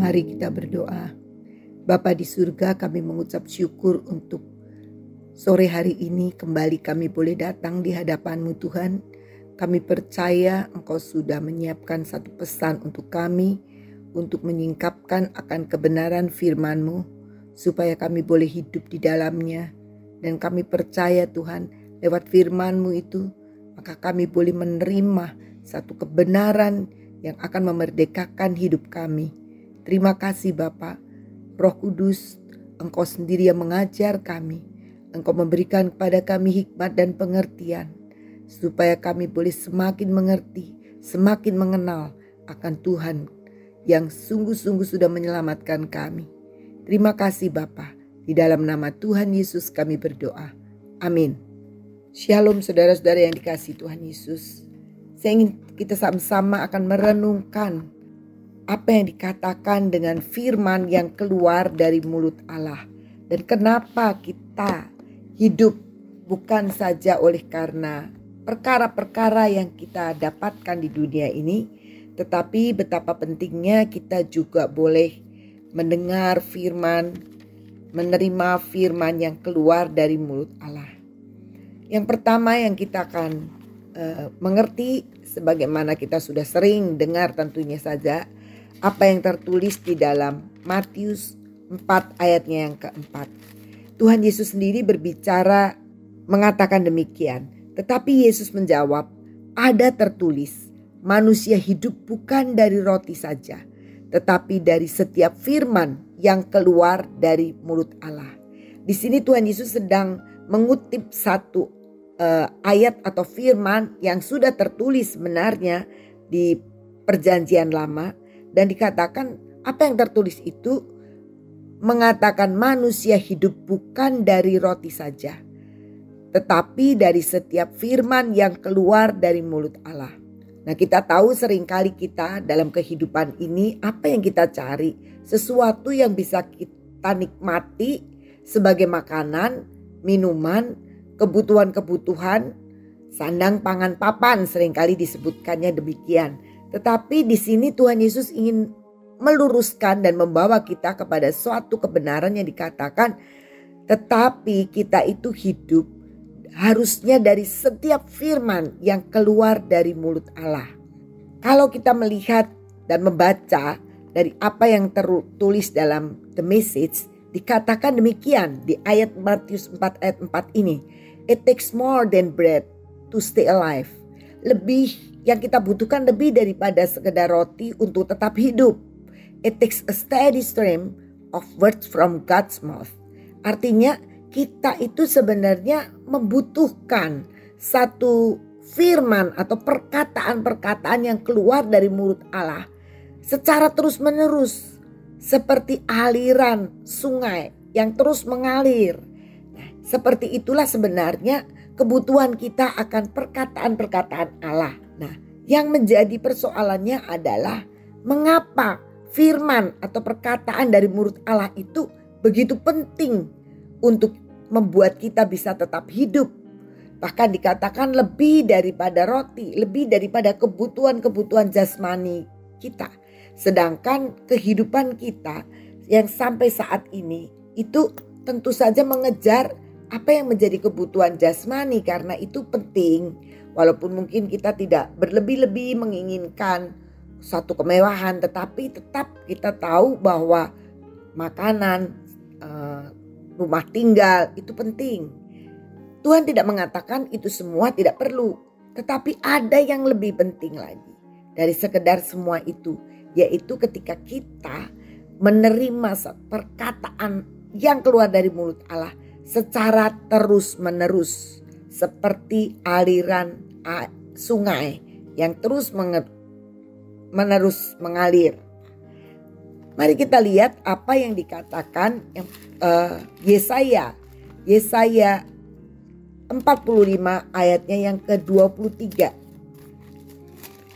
Mari kita berdoa. Bapa di surga kami mengucap syukur untuk sore hari ini kembali kami boleh datang di hadapanmu Tuhan. Kami percaya Engkau sudah menyiapkan satu pesan untuk kami untuk menyingkapkan akan kebenaran firman-Mu supaya kami boleh hidup di dalamnya. Dan kami percaya Tuhan lewat firman-Mu itu maka kami boleh menerima satu kebenaran yang akan memerdekakan hidup kami. Terima kasih Bapa, Roh Kudus, Engkau sendiri yang mengajar kami. Engkau memberikan kepada kami hikmat dan pengertian, supaya kami boleh semakin mengerti, semakin mengenal akan Tuhan yang sungguh-sungguh sudah menyelamatkan kami. Terima kasih Bapa. Di dalam nama Tuhan Yesus kami berdoa. Amin. Shalom saudara-saudara yang dikasih Tuhan Yesus. Saya ingin kita sama-sama akan merenungkan apa yang dikatakan dengan firman yang keluar dari mulut Allah. Dan kenapa kita hidup bukan saja oleh karena perkara-perkara yang kita dapatkan di dunia ini, tetapi betapa pentingnya kita juga boleh mendengar firman, menerima firman yang keluar dari mulut Allah. Yang pertama yang kita akan uh, mengerti sebagaimana kita sudah sering dengar tentunya saja apa yang tertulis di dalam Matius 4 ayatnya yang keempat. Tuhan Yesus sendiri berbicara mengatakan demikian. Tetapi Yesus menjawab, ada tertulis, manusia hidup bukan dari roti saja, tetapi dari setiap firman yang keluar dari mulut Allah. Di sini Tuhan Yesus sedang mengutip satu uh, ayat atau firman yang sudah tertulis sebenarnya di perjanjian lama dan dikatakan apa yang tertulis itu mengatakan manusia hidup bukan dari roti saja, tetapi dari setiap firman yang keluar dari mulut Allah. Nah kita tahu sering kali kita dalam kehidupan ini apa yang kita cari sesuatu yang bisa kita nikmati sebagai makanan, minuman, kebutuhan-kebutuhan, sandang pangan papan sering kali disebutkannya demikian. Tetapi di sini Tuhan Yesus ingin meluruskan dan membawa kita kepada suatu kebenaran yang dikatakan tetapi kita itu hidup harusnya dari setiap firman yang keluar dari mulut Allah. Kalau kita melihat dan membaca dari apa yang tertulis dalam the message dikatakan demikian di ayat Matius 4 ayat 4 ini. It takes more than bread to stay alive. Lebih yang kita butuhkan lebih daripada sekedar roti untuk tetap hidup. It takes a steady stream of words from God's mouth. Artinya kita itu sebenarnya membutuhkan satu firman atau perkataan-perkataan yang keluar dari mulut Allah secara terus-menerus seperti aliran sungai yang terus mengalir. Nah, seperti itulah sebenarnya kebutuhan kita akan perkataan-perkataan Allah. Nah, yang menjadi persoalannya adalah mengapa firman atau perkataan dari mulut Allah itu begitu penting untuk membuat kita bisa tetap hidup. Bahkan dikatakan lebih daripada roti, lebih daripada kebutuhan-kebutuhan jasmani kita. Sedangkan kehidupan kita yang sampai saat ini itu tentu saja mengejar apa yang menjadi kebutuhan jasmani karena itu penting Walaupun mungkin kita tidak berlebih-lebih menginginkan satu kemewahan, tetapi tetap kita tahu bahwa makanan, eh, rumah tinggal itu penting. Tuhan tidak mengatakan itu semua tidak perlu, tetapi ada yang lebih penting lagi dari sekedar semua itu, yaitu ketika kita menerima perkataan yang keluar dari mulut Allah secara terus-menerus seperti aliran sungai yang terus menerus mengalir. Mari kita lihat apa yang dikatakan uh, Yesaya. Yesaya 45 ayatnya yang ke-23.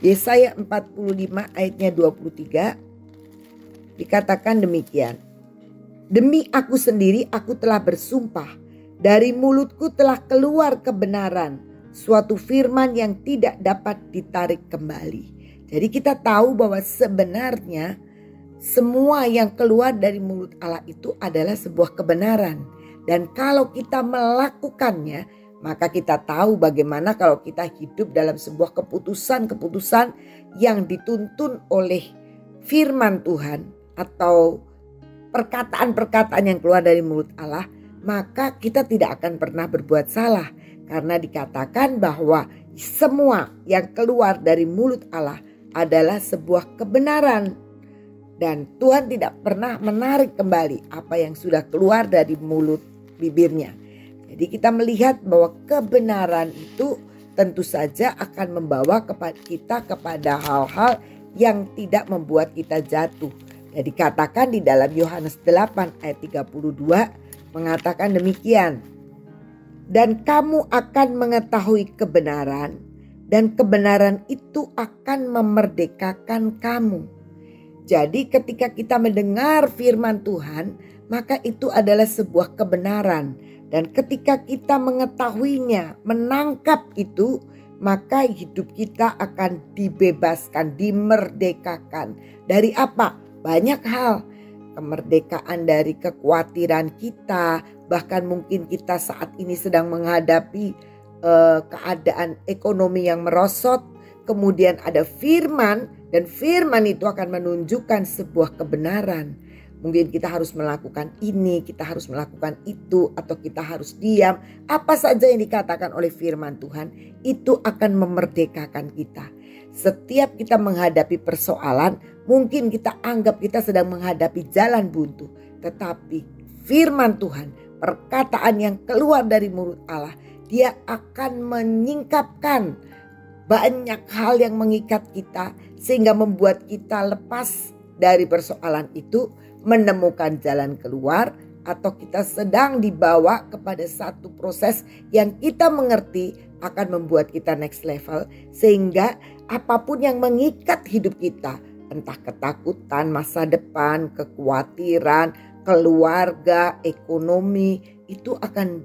Yesaya 45 ayatnya 23 dikatakan demikian. Demi aku sendiri aku telah bersumpah dari mulutku telah keluar kebenaran, suatu firman yang tidak dapat ditarik kembali. Jadi kita tahu bahwa sebenarnya semua yang keluar dari mulut Allah itu adalah sebuah kebenaran. Dan kalau kita melakukannya, maka kita tahu bagaimana kalau kita hidup dalam sebuah keputusan-keputusan yang dituntun oleh firman Tuhan atau perkataan-perkataan yang keluar dari mulut Allah, maka kita tidak akan pernah berbuat salah karena dikatakan bahwa semua yang keluar dari mulut Allah adalah sebuah kebenaran dan Tuhan tidak pernah menarik kembali apa yang sudah keluar dari mulut bibirnya. Jadi kita melihat bahwa kebenaran itu tentu saja akan membawa kita kepada hal-hal yang tidak membuat kita jatuh. Jadi katakan di dalam Yohanes 8 ayat 32 mengatakan demikian. Dan kamu akan mengetahui kebenaran dan kebenaran itu akan memerdekakan kamu. Jadi ketika kita mendengar firman Tuhan, maka itu adalah sebuah kebenaran. Dan ketika kita mengetahuinya, menangkap itu, maka hidup kita akan dibebaskan, dimerdekakan. Dari apa? Banyak hal. Kemerdekaan dari kekhawatiran kita, bahkan mungkin kita saat ini sedang menghadapi uh, keadaan ekonomi yang merosot, kemudian ada firman dan firman itu akan menunjukkan sebuah kebenaran. Mungkin kita harus melakukan ini, kita harus melakukan itu, atau kita harus diam. Apa saja yang dikatakan oleh firman Tuhan, itu akan memerdekakan kita. Setiap kita menghadapi persoalan, mungkin kita anggap kita sedang menghadapi jalan buntu. Tetapi firman Tuhan, perkataan yang keluar dari mulut Allah, dia akan menyingkapkan banyak hal yang mengikat kita sehingga membuat kita lepas dari persoalan itu, menemukan jalan keluar atau kita sedang dibawa kepada satu proses yang kita mengerti akan membuat kita next level sehingga apa pun yang mengikat hidup kita entah ketakutan masa depan, kekhawatiran, keluarga, ekonomi itu akan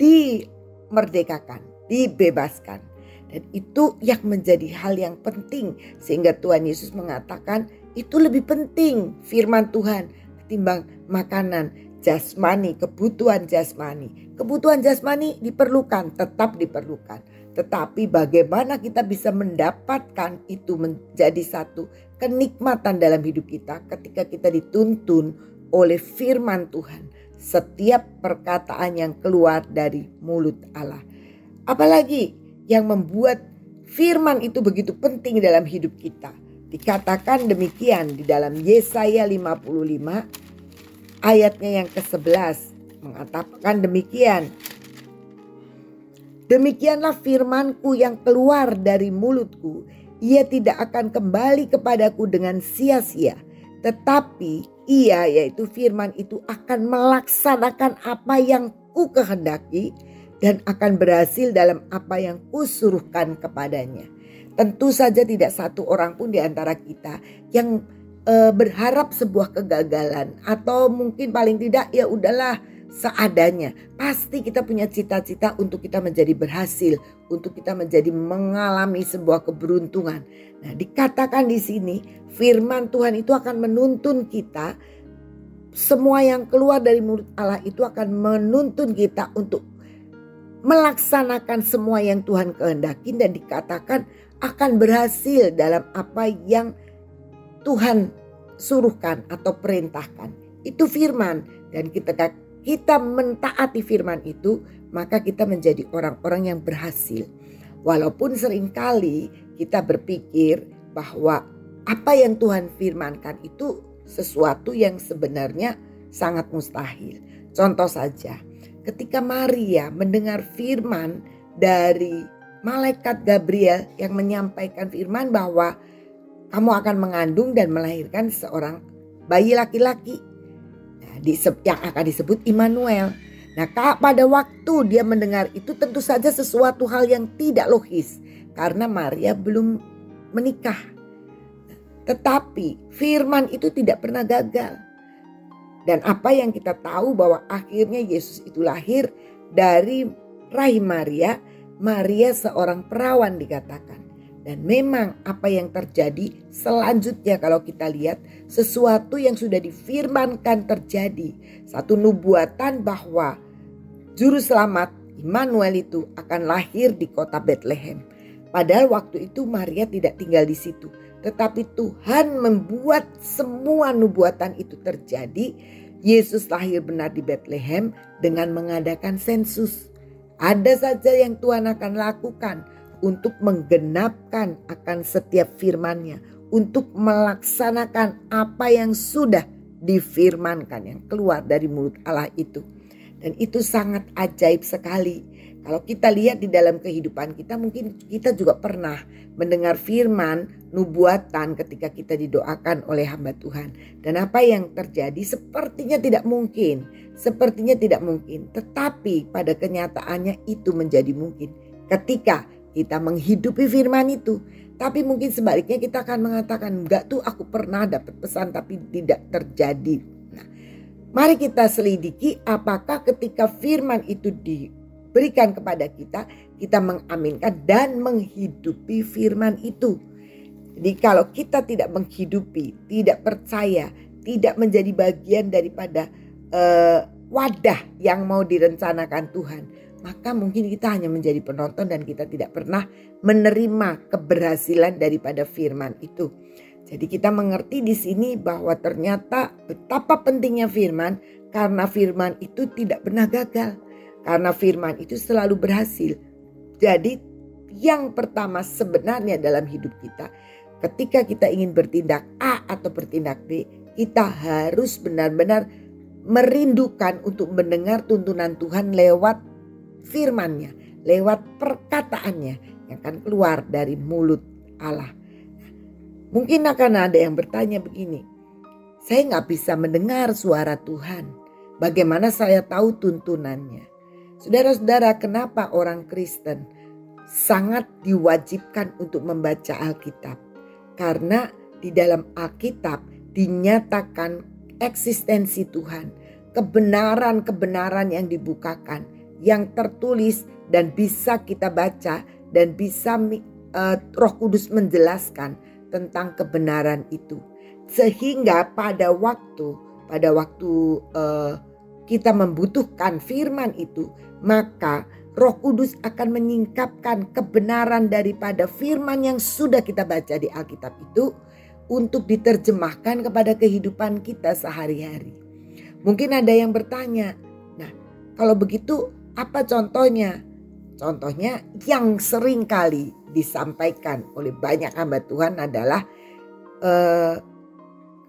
dimerdekakan, dibebaskan dan itu yang menjadi hal yang penting sehingga Tuhan Yesus mengatakan itu lebih penting firman Tuhan ketimbang makanan jasmani, kebutuhan jasmani. Kebutuhan jasmani diperlukan, tetap diperlukan. Tetapi bagaimana kita bisa mendapatkan itu menjadi satu kenikmatan dalam hidup kita ketika kita dituntun oleh firman Tuhan. Setiap perkataan yang keluar dari mulut Allah. Apalagi yang membuat firman itu begitu penting dalam hidup kita. Dikatakan demikian di dalam Yesaya 55 ayatnya yang ke-11 mengatakan demikian. Demikianlah firmanku yang keluar dari mulutku. Ia tidak akan kembali kepadaku dengan sia-sia. Tetapi ia yaitu firman itu akan melaksanakan apa yang ku kehendaki dan akan berhasil dalam apa yang kusuruhkan kepadanya. Tentu saja tidak satu orang pun di antara kita yang e, berharap sebuah kegagalan atau mungkin paling tidak ya udahlah seadanya. Pasti kita punya cita-cita untuk kita menjadi berhasil, untuk kita menjadi mengalami sebuah keberuntungan. Nah, dikatakan di sini firman Tuhan itu akan menuntun kita semua yang keluar dari mulut Allah itu akan menuntun kita untuk melaksanakan semua yang Tuhan kehendaki dan dikatakan akan berhasil dalam apa yang Tuhan suruhkan atau perintahkan. Itu firman dan kita kita mentaati firman itu maka kita menjadi orang-orang yang berhasil. Walaupun sering kali kita berpikir bahwa apa yang Tuhan firmankan itu sesuatu yang sebenarnya sangat mustahil. Contoh saja, ketika Maria mendengar firman dari malaikat Gabriel yang menyampaikan firman bahwa kamu akan mengandung dan melahirkan seorang bayi laki-laki yang akan disebut Immanuel. Nah, pada waktu dia mendengar itu tentu saja sesuatu hal yang tidak logis karena Maria belum menikah. Tetapi firman itu tidak pernah gagal. Dan apa yang kita tahu bahwa akhirnya Yesus itu lahir dari rahim Maria. Maria seorang perawan dikatakan. Dan memang apa yang terjadi selanjutnya kalau kita lihat sesuatu yang sudah difirmankan terjadi. Satu nubuatan bahwa juru selamat Immanuel itu akan lahir di kota Bethlehem. Padahal waktu itu Maria tidak tinggal di situ. Tetapi Tuhan membuat semua nubuatan itu terjadi. Yesus lahir benar di Bethlehem dengan mengadakan sensus. Ada saja yang Tuhan akan lakukan untuk menggenapkan akan setiap firman-Nya, untuk melaksanakan apa yang sudah difirmankan yang keluar dari mulut Allah itu. Dan itu sangat ajaib sekali. Kalau kita lihat di dalam kehidupan kita mungkin kita juga pernah mendengar firman nubuatan ketika kita didoakan oleh hamba Tuhan. Dan apa yang terjadi sepertinya tidak mungkin. Sepertinya tidak mungkin. Tetapi pada kenyataannya itu menjadi mungkin. Ketika kita menghidupi firman itu. Tapi mungkin sebaliknya kita akan mengatakan enggak tuh aku pernah dapat pesan tapi tidak terjadi. Nah, mari kita selidiki apakah ketika firman itu di berikan kepada kita, kita mengaminkan dan menghidupi firman itu. Jadi kalau kita tidak menghidupi, tidak percaya, tidak menjadi bagian daripada uh, wadah yang mau direncanakan Tuhan, maka mungkin kita hanya menjadi penonton dan kita tidak pernah menerima keberhasilan daripada firman itu. Jadi kita mengerti di sini bahwa ternyata betapa pentingnya firman karena firman itu tidak pernah gagal. Karena firman itu selalu berhasil. Jadi yang pertama sebenarnya dalam hidup kita ketika kita ingin bertindak A atau bertindak B, kita harus benar-benar merindukan untuk mendengar tuntunan Tuhan lewat firmannya, lewat perkataannya yang akan keluar dari mulut Allah. Mungkin akan ada yang bertanya begini, saya nggak bisa mendengar suara Tuhan. Bagaimana saya tahu tuntunannya? Saudara-saudara, kenapa orang Kristen sangat diwajibkan untuk membaca Alkitab? Karena di dalam Alkitab dinyatakan eksistensi Tuhan, kebenaran-kebenaran yang dibukakan, yang tertulis dan bisa kita baca dan bisa uh, Roh Kudus menjelaskan tentang kebenaran itu. Sehingga pada waktu pada waktu uh, kita membutuhkan firman itu, maka Roh Kudus akan menyingkapkan kebenaran daripada firman yang sudah kita baca di Alkitab itu untuk diterjemahkan kepada kehidupan kita sehari-hari. Mungkin ada yang bertanya, "Nah, kalau begitu apa contohnya?" Contohnya yang sering kali disampaikan oleh banyak hamba Tuhan adalah eh,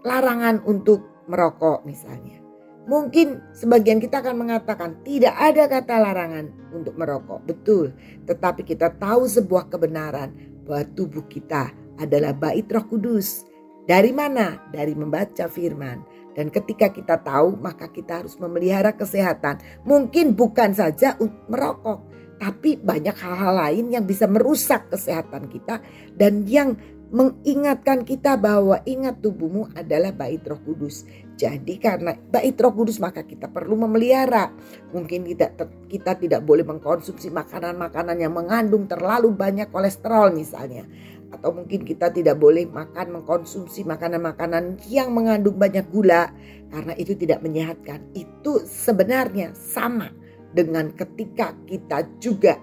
larangan untuk merokok misalnya. Mungkin sebagian kita akan mengatakan tidak ada kata larangan untuk merokok. Betul. Tetapi kita tahu sebuah kebenaran bahwa tubuh kita adalah bait roh kudus. Dari mana? Dari membaca firman. Dan ketika kita tahu maka kita harus memelihara kesehatan. Mungkin bukan saja merokok. Tapi banyak hal-hal lain yang bisa merusak kesehatan kita. Dan yang mengingatkan kita bahwa ingat tubuhmu adalah bait Roh Kudus. Jadi karena bait Roh Kudus maka kita perlu memelihara. Mungkin kita kita tidak boleh mengkonsumsi makanan-makanan yang mengandung terlalu banyak kolesterol misalnya. Atau mungkin kita tidak boleh makan mengkonsumsi makanan-makanan yang mengandung banyak gula karena itu tidak menyehatkan. Itu sebenarnya sama dengan ketika kita juga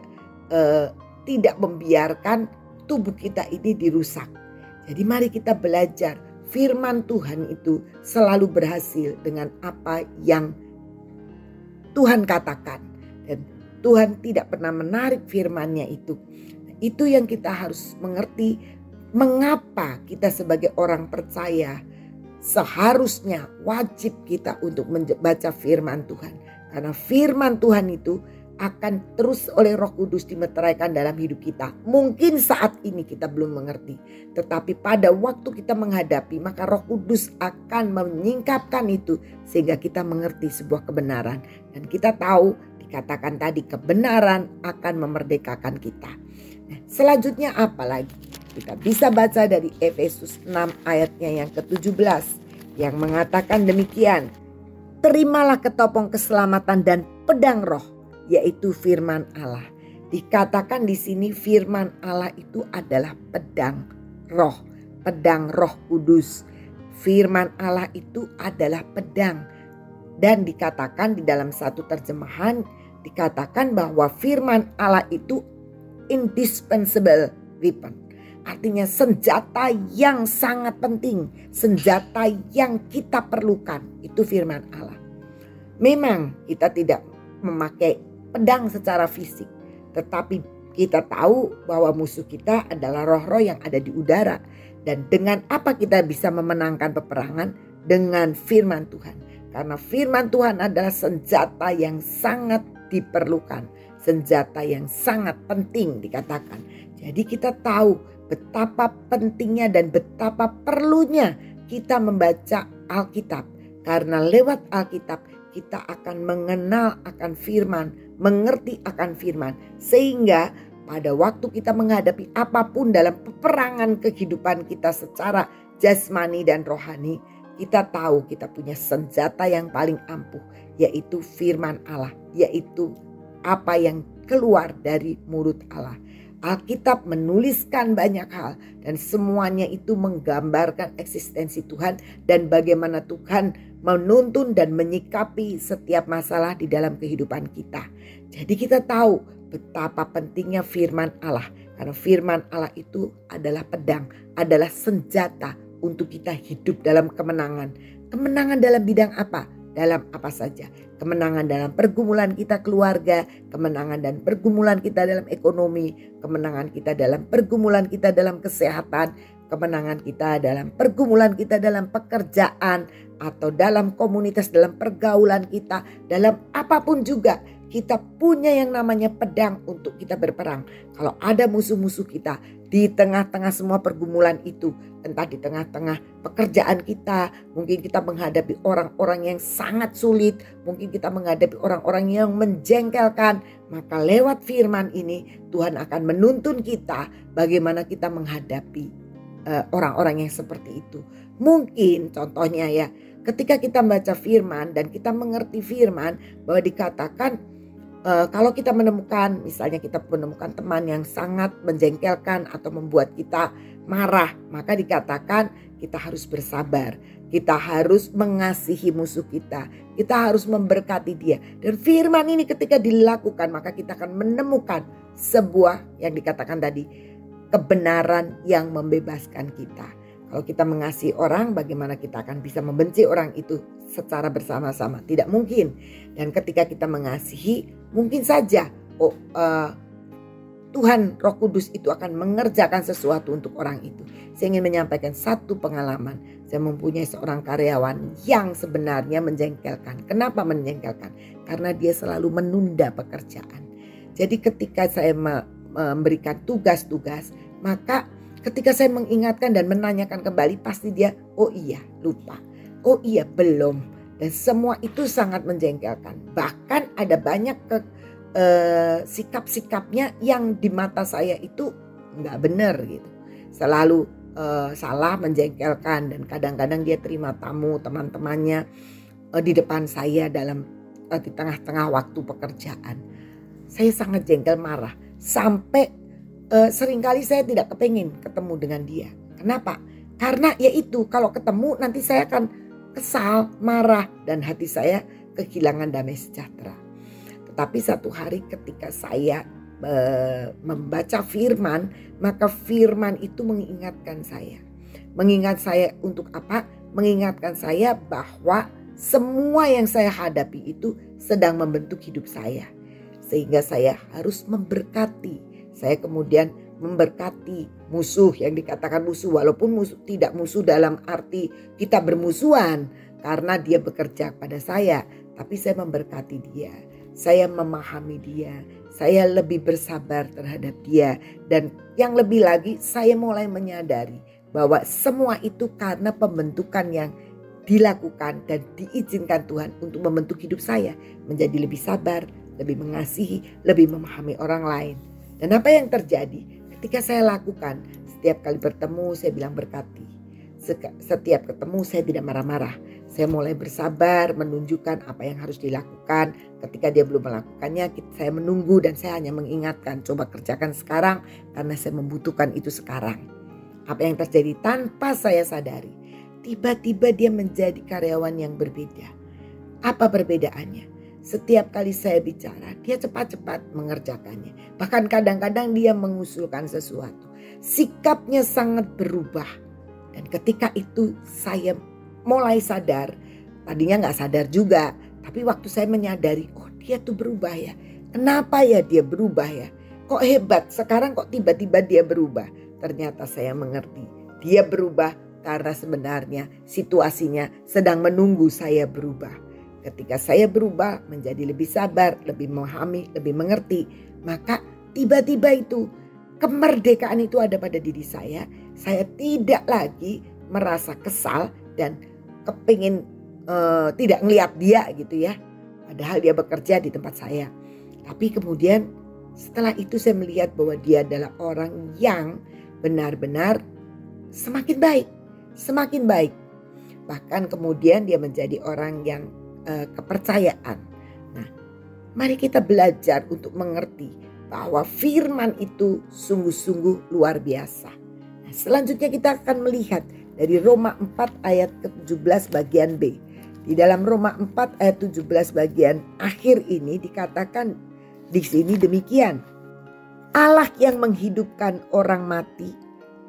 uh, tidak membiarkan tubuh kita ini dirusak. Jadi mari kita belajar firman Tuhan itu selalu berhasil dengan apa yang Tuhan katakan. Dan Tuhan tidak pernah menarik firmannya itu. Itu yang kita harus mengerti mengapa kita sebagai orang percaya seharusnya wajib kita untuk membaca firman Tuhan. Karena firman Tuhan itu akan terus oleh Roh Kudus dimeteraikan dalam hidup kita. Mungkin saat ini kita belum mengerti, tetapi pada waktu kita menghadapi, maka Roh Kudus akan menyingkapkan itu sehingga kita mengerti sebuah kebenaran dan kita tahu dikatakan tadi kebenaran akan memerdekakan kita. Nah, selanjutnya apa lagi? Kita bisa baca dari Efesus 6 ayatnya yang ke-17 yang mengatakan demikian. Terimalah ketopong keselamatan dan pedang roh yaitu firman Allah. Dikatakan di sini firman Allah itu adalah pedang roh, pedang roh kudus. Firman Allah itu adalah pedang. Dan dikatakan di dalam satu terjemahan dikatakan bahwa firman Allah itu indispensable weapon. Artinya senjata yang sangat penting, senjata yang kita perlukan itu firman Allah. Memang kita tidak memakai pedang secara fisik, tetapi kita tahu bahwa musuh kita adalah roh-roh yang ada di udara. Dan dengan apa kita bisa memenangkan peperangan? Dengan firman Tuhan. Karena firman Tuhan adalah senjata yang sangat diperlukan. Senjata yang sangat penting dikatakan. Jadi kita tahu betapa pentingnya dan betapa perlunya kita membaca Alkitab. Karena lewat Alkitab kita akan mengenal akan firman, mengerti akan firman. Sehingga pada waktu kita menghadapi apa pun dalam peperangan kehidupan kita secara jasmani dan rohani, kita tahu kita punya senjata yang paling ampuh, yaitu firman Allah, yaitu apa yang keluar dari mulut Allah. Alkitab menuliskan banyak hal dan semuanya itu menggambarkan eksistensi Tuhan dan bagaimana Tuhan menuntun dan menyikapi setiap masalah di dalam kehidupan kita. Jadi kita tahu betapa pentingnya firman Allah karena firman Allah itu adalah pedang, adalah senjata untuk kita hidup dalam kemenangan. Kemenangan dalam bidang apa? dalam apa saja. Kemenangan dalam pergumulan kita keluarga, kemenangan dan pergumulan kita dalam ekonomi, kemenangan kita dalam pergumulan kita dalam kesehatan, kemenangan kita dalam pergumulan kita dalam pekerjaan atau dalam komunitas, dalam pergaulan kita, dalam apa pun juga kita punya yang namanya pedang untuk kita berperang. Kalau ada musuh-musuh kita di tengah-tengah semua pergumulan itu, entah di tengah-tengah pekerjaan kita, mungkin kita menghadapi orang-orang yang sangat sulit, mungkin kita menghadapi orang-orang yang menjengkelkan, maka lewat firman ini Tuhan akan menuntun kita bagaimana kita menghadapi eh, orang-orang uh, yang seperti itu. Mungkin contohnya ya, ketika kita baca firman dan kita mengerti firman bahwa dikatakan uh, kalau kita menemukan misalnya kita menemukan teman yang sangat menjengkelkan atau membuat kita marah, maka dikatakan kita harus bersabar. Kita harus mengasihi musuh kita. Kita harus memberkati dia. Dan firman ini ketika dilakukan maka kita akan menemukan sebuah yang dikatakan tadi kebenaran yang membebaskan kita. Kalau kita mengasihi orang, bagaimana kita akan bisa membenci orang itu secara bersama-sama? Tidak mungkin. Dan ketika kita mengasihi, mungkin saja oh, uh, Tuhan Roh Kudus itu akan mengerjakan sesuatu untuk orang itu. Saya ingin menyampaikan satu pengalaman. Saya mempunyai seorang karyawan yang sebenarnya menjengkelkan. Kenapa menjengkelkan? Karena dia selalu menunda pekerjaan. Jadi ketika saya memberikan tugas-tugas, maka Ketika saya mengingatkan dan menanyakan kembali pasti dia oh iya lupa. Oh iya belum. Dan semua itu sangat menjengkelkan. Bahkan ada banyak ke uh, sikap-sikapnya yang di mata saya itu nggak benar gitu. Selalu uh, salah menjengkelkan dan kadang-kadang dia terima tamu teman-temannya uh, di depan saya dalam uh, di tengah-tengah waktu pekerjaan. Saya sangat jengkel marah sampai uh, sering kali saya tidak kepingin ketemu dengan dia. Kenapa? Karena ya itu kalau ketemu nanti saya akan kesal, marah dan hati saya kehilangan damai sejahtera. Tetapi satu hari ketika saya uh, membaca firman, maka firman itu mengingatkan saya. Mengingat saya untuk apa? Mengingatkan saya bahwa semua yang saya hadapi itu sedang membentuk hidup saya. Sehingga saya harus memberkati saya kemudian memberkati musuh yang dikatakan musuh walaupun musuh tidak musuh dalam arti kita bermusuhan karena dia bekerja pada saya, tapi saya memberkati dia. Saya memahami dia, saya lebih bersabar terhadap dia dan yang lebih lagi saya mulai menyadari bahwa semua itu karena pembentukan yang dilakukan dan diizinkan Tuhan untuk membentuk hidup saya menjadi lebih sabar, lebih mengasihi, lebih memahami orang lain. Dan apa yang terjadi ketika saya lakukan setiap kali bertemu saya bilang berkati. setiap ketemu saya tidak marah-marah. Saya mulai bersabar menunjukkan apa yang harus dilakukan. Ketika dia belum melakukannya, saya menunggu dan saya hanya mengingatkan, coba kerjakan sekarang karena saya membutuhkan itu sekarang. Apa yang terjadi tanpa saya sadari, tiba-tiba dia menjadi karyawan yang berbeda. Apa perbedaannya? Setiap kali saya bicara, dia cepat-cepat mengerjakannya. Bahkan kadang-kadang dia mengusulkan sesuatu. Sikapnya sangat berubah. Dan ketika itu saya mulai sadar. Tadinya nggak sadar juga. Tapi waktu saya menyadari, oh dia tuh berubah ya. Kenapa ya dia berubah ya? Kok hebat, sekarang kok tiba-tiba dia berubah. Ternyata saya mengerti. Dia berubah karena sebenarnya situasinya sedang menunggu saya berubah. Ketika saya berubah menjadi lebih sabar, lebih memahami, lebih mengerti, maka tiba-tiba itu kemerdekaan itu ada pada diri saya. Saya tidak lagi merasa kesal dan kepingin uh, tidak ngeliat dia gitu ya. Padahal dia bekerja di tempat saya. Tapi kemudian setelah itu saya melihat bahwa dia adalah orang yang benar-benar semakin baik, semakin baik. Bahkan kemudian dia menjadi orang yang uh, kepercayaan. Nah, mari kita belajar untuk mengerti bahwa firman itu sungguh-sungguh luar biasa. Nah, selanjutnya kita akan melihat dari Roma 4 ayat ke-17 bagian B. Di dalam Roma 4 ayat 17 bagian akhir ini dikatakan di sini demikian. Allah yang menghidupkan orang mati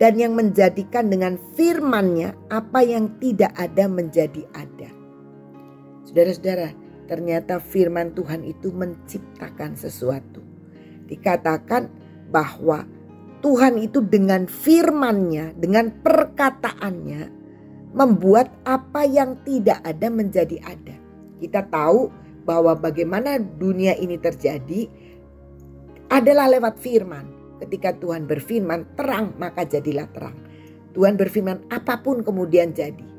dan yang menjadikan dengan firman-Nya apa yang tidak ada menjadi ada. Saudara-saudara, ternyata firman Tuhan itu menciptakan sesuatu. Dikatakan bahwa Tuhan itu dengan firman-Nya, dengan perkataannya membuat apa yang tidak ada menjadi ada. Kita tahu bahwa bagaimana dunia ini terjadi adalah lewat firman. Ketika Tuhan berfirman terang maka jadilah terang. Tuhan berfirman apa pun kemudian jadi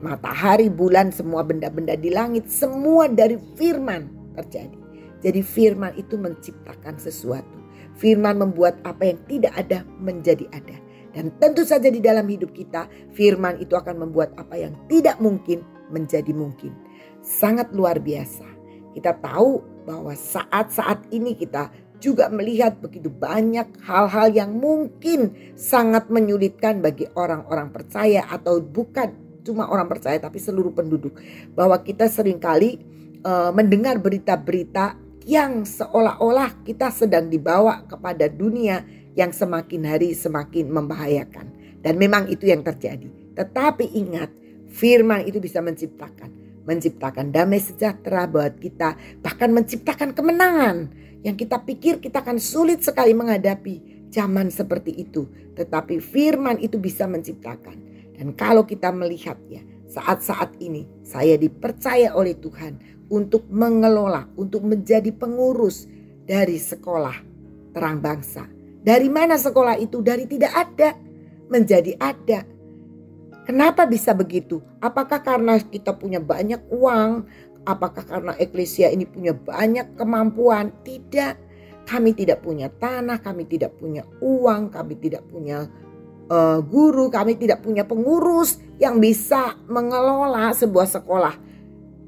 matahari, bulan, semua benda-benda di langit, semua dari firman terjadi. Jadi firman itu menciptakan sesuatu. Firman membuat apa yang tidak ada menjadi ada. Dan tentu saja di dalam hidup kita, firman itu akan membuat apa yang tidak mungkin menjadi mungkin. Sangat luar biasa. Kita tahu bahwa saat-saat ini kita juga melihat begitu banyak hal-hal yang mungkin sangat menyulitkan bagi orang-orang percaya atau bukan cuma orang percaya tapi seluruh penduduk. Bahwa kita sering kali uh, mendengar berita-berita yang seolah-olah kita sedang dibawa kepada dunia yang semakin hari semakin membahayakan. Dan memang itu yang terjadi. Tetapi ingat firman itu bisa menciptakan. Menciptakan damai sejahtera buat kita. Bahkan menciptakan kemenangan. Yang kita pikir kita akan sulit sekali menghadapi zaman seperti itu. Tetapi firman itu bisa menciptakan dan kalau kita melihatnya saat-saat ini saya dipercaya oleh Tuhan untuk mengelola, untuk menjadi pengurus dari sekolah terang bangsa. Dari mana sekolah itu? Dari tidak ada menjadi ada. Kenapa bisa begitu? Apakah karena kita punya banyak uang? Apakah karena eklesia ini punya banyak kemampuan? Tidak. Kami tidak punya tanah, kami tidak punya uang, kami tidak punya uh, guru, kami tidak punya pengurus yang bisa mengelola sebuah sekolah.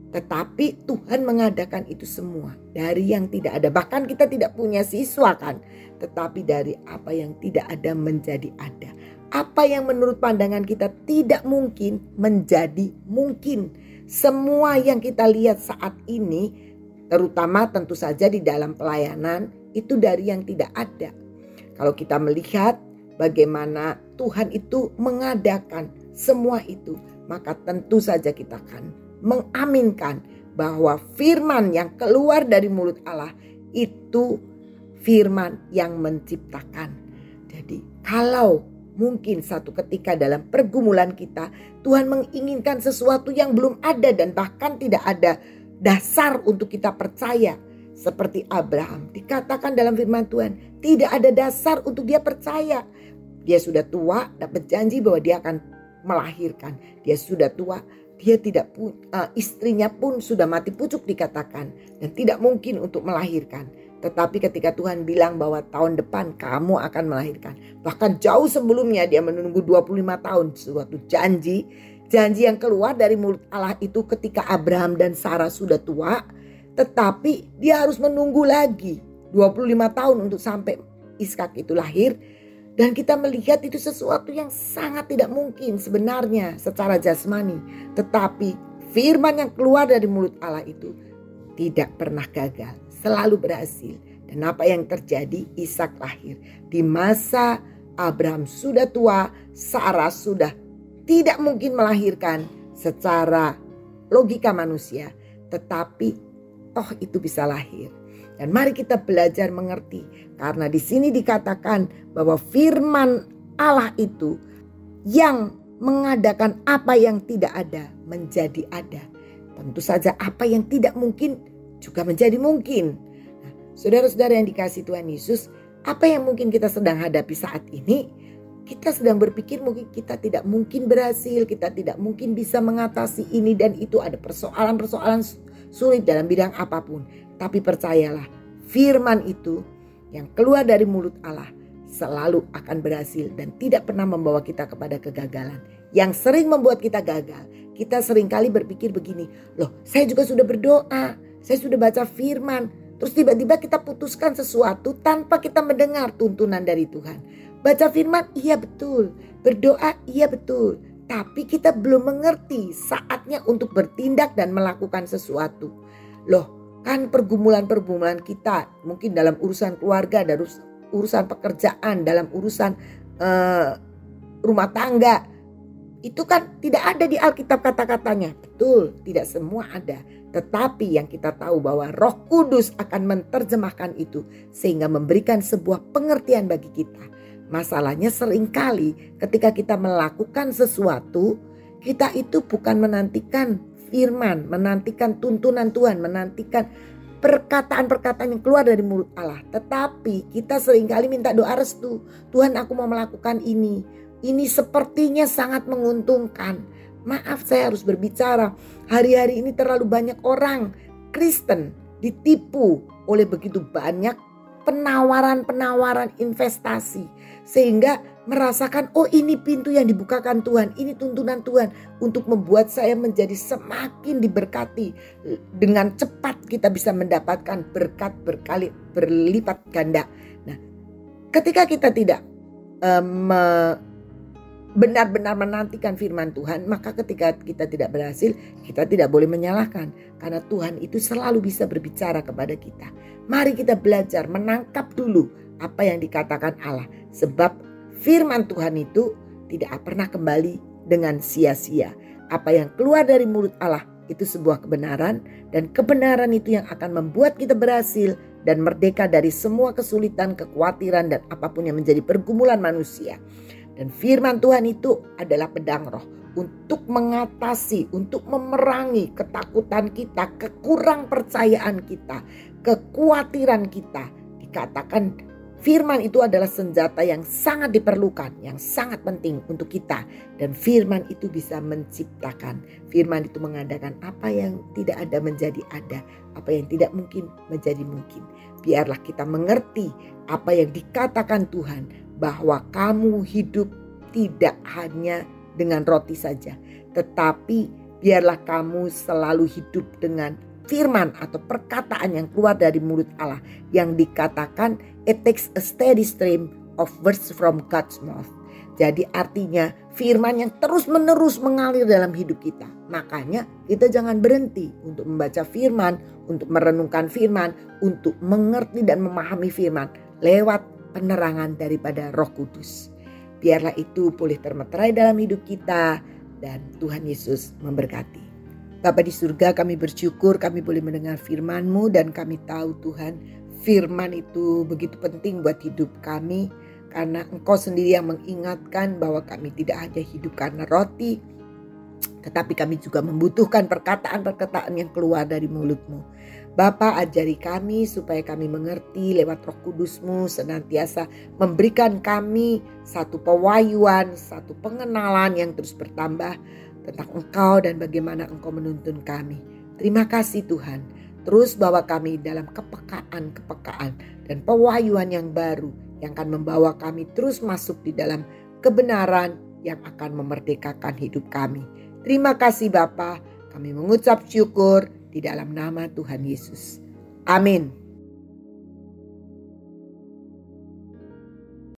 Tetapi Tuhan mengadakan itu semua dari yang tidak ada. Bahkan kita tidak punya siswa kan. Tetapi dari apa yang tidak ada menjadi ada. Apa yang menurut pandangan kita tidak mungkin menjadi mungkin. Semua yang kita lihat saat ini terutama tentu saja di dalam pelayanan itu dari yang tidak ada. Kalau kita melihat bagaimana Tuhan itu mengadakan semua itu, maka tentu saja kita akan mengaminkan bahwa firman yang keluar dari mulut Allah itu firman yang menciptakan. Jadi, kalau mungkin satu ketika dalam pergumulan kita, Tuhan menginginkan sesuatu yang belum ada dan bahkan tidak ada dasar untuk kita percaya. Seperti Abraham, dikatakan dalam firman Tuhan, tidak ada dasar untuk dia percaya dia sudah tua, dapat janji bahwa dia akan melahirkan. Dia sudah tua, dia tidak pun uh, istrinya pun sudah mati pucuk dikatakan dan tidak mungkin untuk melahirkan. Tetapi ketika Tuhan bilang bahwa tahun depan kamu akan melahirkan. Bahkan jauh sebelumnya dia menunggu 25 tahun suatu janji. Janji yang keluar dari mulut Allah itu ketika Abraham dan Sarah sudah tua. Tetapi dia harus menunggu lagi 25 tahun untuk sampai Iskak itu lahir. Dan kita melihat itu sesuatu yang sangat tidak mungkin sebenarnya secara jasmani. Tetapi firman yang keluar dari mulut Allah itu tidak pernah gagal selalu berhasil. Dan apa yang terjadi? Ishak lahir. Di masa Abraham sudah tua, Sarah sudah tidak mungkin melahirkan secara logika manusia. Tetapi toh itu bisa lahir. Dan mari kita belajar mengerti. Karena di sini dikatakan bahwa firman Allah itu yang mengadakan apa yang tidak ada menjadi ada. Tentu saja apa yang tidak mungkin juga menjadi mungkin. Nah, saudara-saudara yang dikasih Tuhan Yesus, apa yang mungkin kita sedang hadapi saat ini? Kita sedang berpikir mungkin kita tidak mungkin berhasil, kita tidak mungkin bisa mengatasi ini dan itu ada persoalan-persoalan sulit dalam bidang apa pun. Tapi percayalah, firman itu yang keluar dari mulut Allah selalu akan berhasil dan tidak pernah membawa kita kepada kegagalan. Yang sering membuat kita gagal, kita sering kali berpikir begini, loh saya juga sudah berdoa, saya sudah baca firman. Terus tiba-tiba kita putuskan sesuatu tanpa kita mendengar tuntunan dari Tuhan. Baca firman, iya betul. Berdoa, iya betul. Tapi kita belum mengerti saatnya untuk bertindak dan melakukan sesuatu. Loh, kan pergumulan-pergumulan kita mungkin dalam urusan keluarga, dalam urusan pekerjaan, dalam urusan uh, rumah tangga. Itu kan tidak ada di Alkitab kata-katanya. Betul, tidak semua ada. Tetapi yang kita tahu bahwa Roh Kudus akan menerjemahkan itu sehingga memberikan sebuah pengertian bagi kita. Masalahnya sering kali ketika kita melakukan sesuatu, kita itu bukan menantikan firman, menantikan tuntunan Tuhan, menantikan perkataan-perkataan yang keluar dari mulut Allah. Tetapi kita sering kali minta doa restu. Tuhan aku mau melakukan ini. Ini sepertinya sangat menguntungkan. Maaf saya harus berbicara. Hari-hari ini terlalu banyak orang Kristen ditipu oleh begitu banyak penawaran-penawaran investasi. Sehingga merasakan oh ini pintu yang dibukakan Tuhan. Ini tuntunan Tuhan untuk membuat saya menjadi semakin diberkati. Dengan cepat kita bisa mendapatkan berkat berkali berlipat ganda. Nah ketika kita tidak um, benar-benar menantikan firman Tuhan, maka ketika kita tidak berhasil, kita tidak boleh menyalahkan karena Tuhan itu selalu bisa berbicara kepada kita. Mari kita belajar menangkap dulu apa yang dikatakan Allah, sebab firman Tuhan itu tidak pernah kembali dengan sia-sia. Apa yang keluar dari mulut Allah itu sebuah kebenaran dan kebenaran itu yang akan membuat kita berhasil dan merdeka dari semua kesulitan, kekhawatiran dan apa pun yang menjadi pergumulan manusia. Dan firman Tuhan itu adalah pedang roh untuk mengatasi, untuk memerangi ketakutan kita, kekurang percayaan kita, kekhawatiran kita. Dikatakan firman itu adalah senjata yang sangat diperlukan, yang sangat penting untuk kita. Dan firman itu bisa menciptakan. Firman itu mengadakan apa yang tidak ada menjadi ada, apa yang tidak mungkin menjadi mungkin. Biarlah kita mengerti apa yang dikatakan Tuhan bahwa kamu hidup tidak hanya dengan roti saja, tetapi biarlah kamu selalu hidup dengan firman atau perkataan yang keluar dari mulut Allah yang dikatakan it takes a steady stream of words from God's mouth. Jadi artinya firman yang terus-menerus mengalir dalam hidup kita. Makanya kita jangan berhenti untuk membaca firman, untuk merenungkan firman, untuk mengerti dan memahami firman lewat penerangan daripada Roh Kudus. Biarlah itu boleh termeterai dalam hidup kita dan Tuhan Yesus memberkati. Bapa di surga kami bersyukur kami boleh mendengar firman-Mu dan kami tahu Tuhan firman itu begitu penting buat hidup kami karena Engkau sendiri yang mengingatkan bahwa kami tidak hanya hidup karena roti tetapi kami juga membutuhkan perkataan-perkataan yang keluar dari mulut-Mu. Bapa ajari kami supaya kami mengerti lewat roh kudusmu senantiasa memberikan kami satu pewayuan, satu pengenalan yang terus bertambah tentang engkau dan bagaimana engkau menuntun kami. Terima kasih Tuhan. terus bawa kami dalam kepekaan-kepekaan dan pewahyuan yang baru yang akan membawa kami terus masuk di dalam kebenaran yang akan memerdekakan hidup kami. Terima kasih Bapa, kami mengucap syukur di dalam nama Tuhan Yesus. Amin.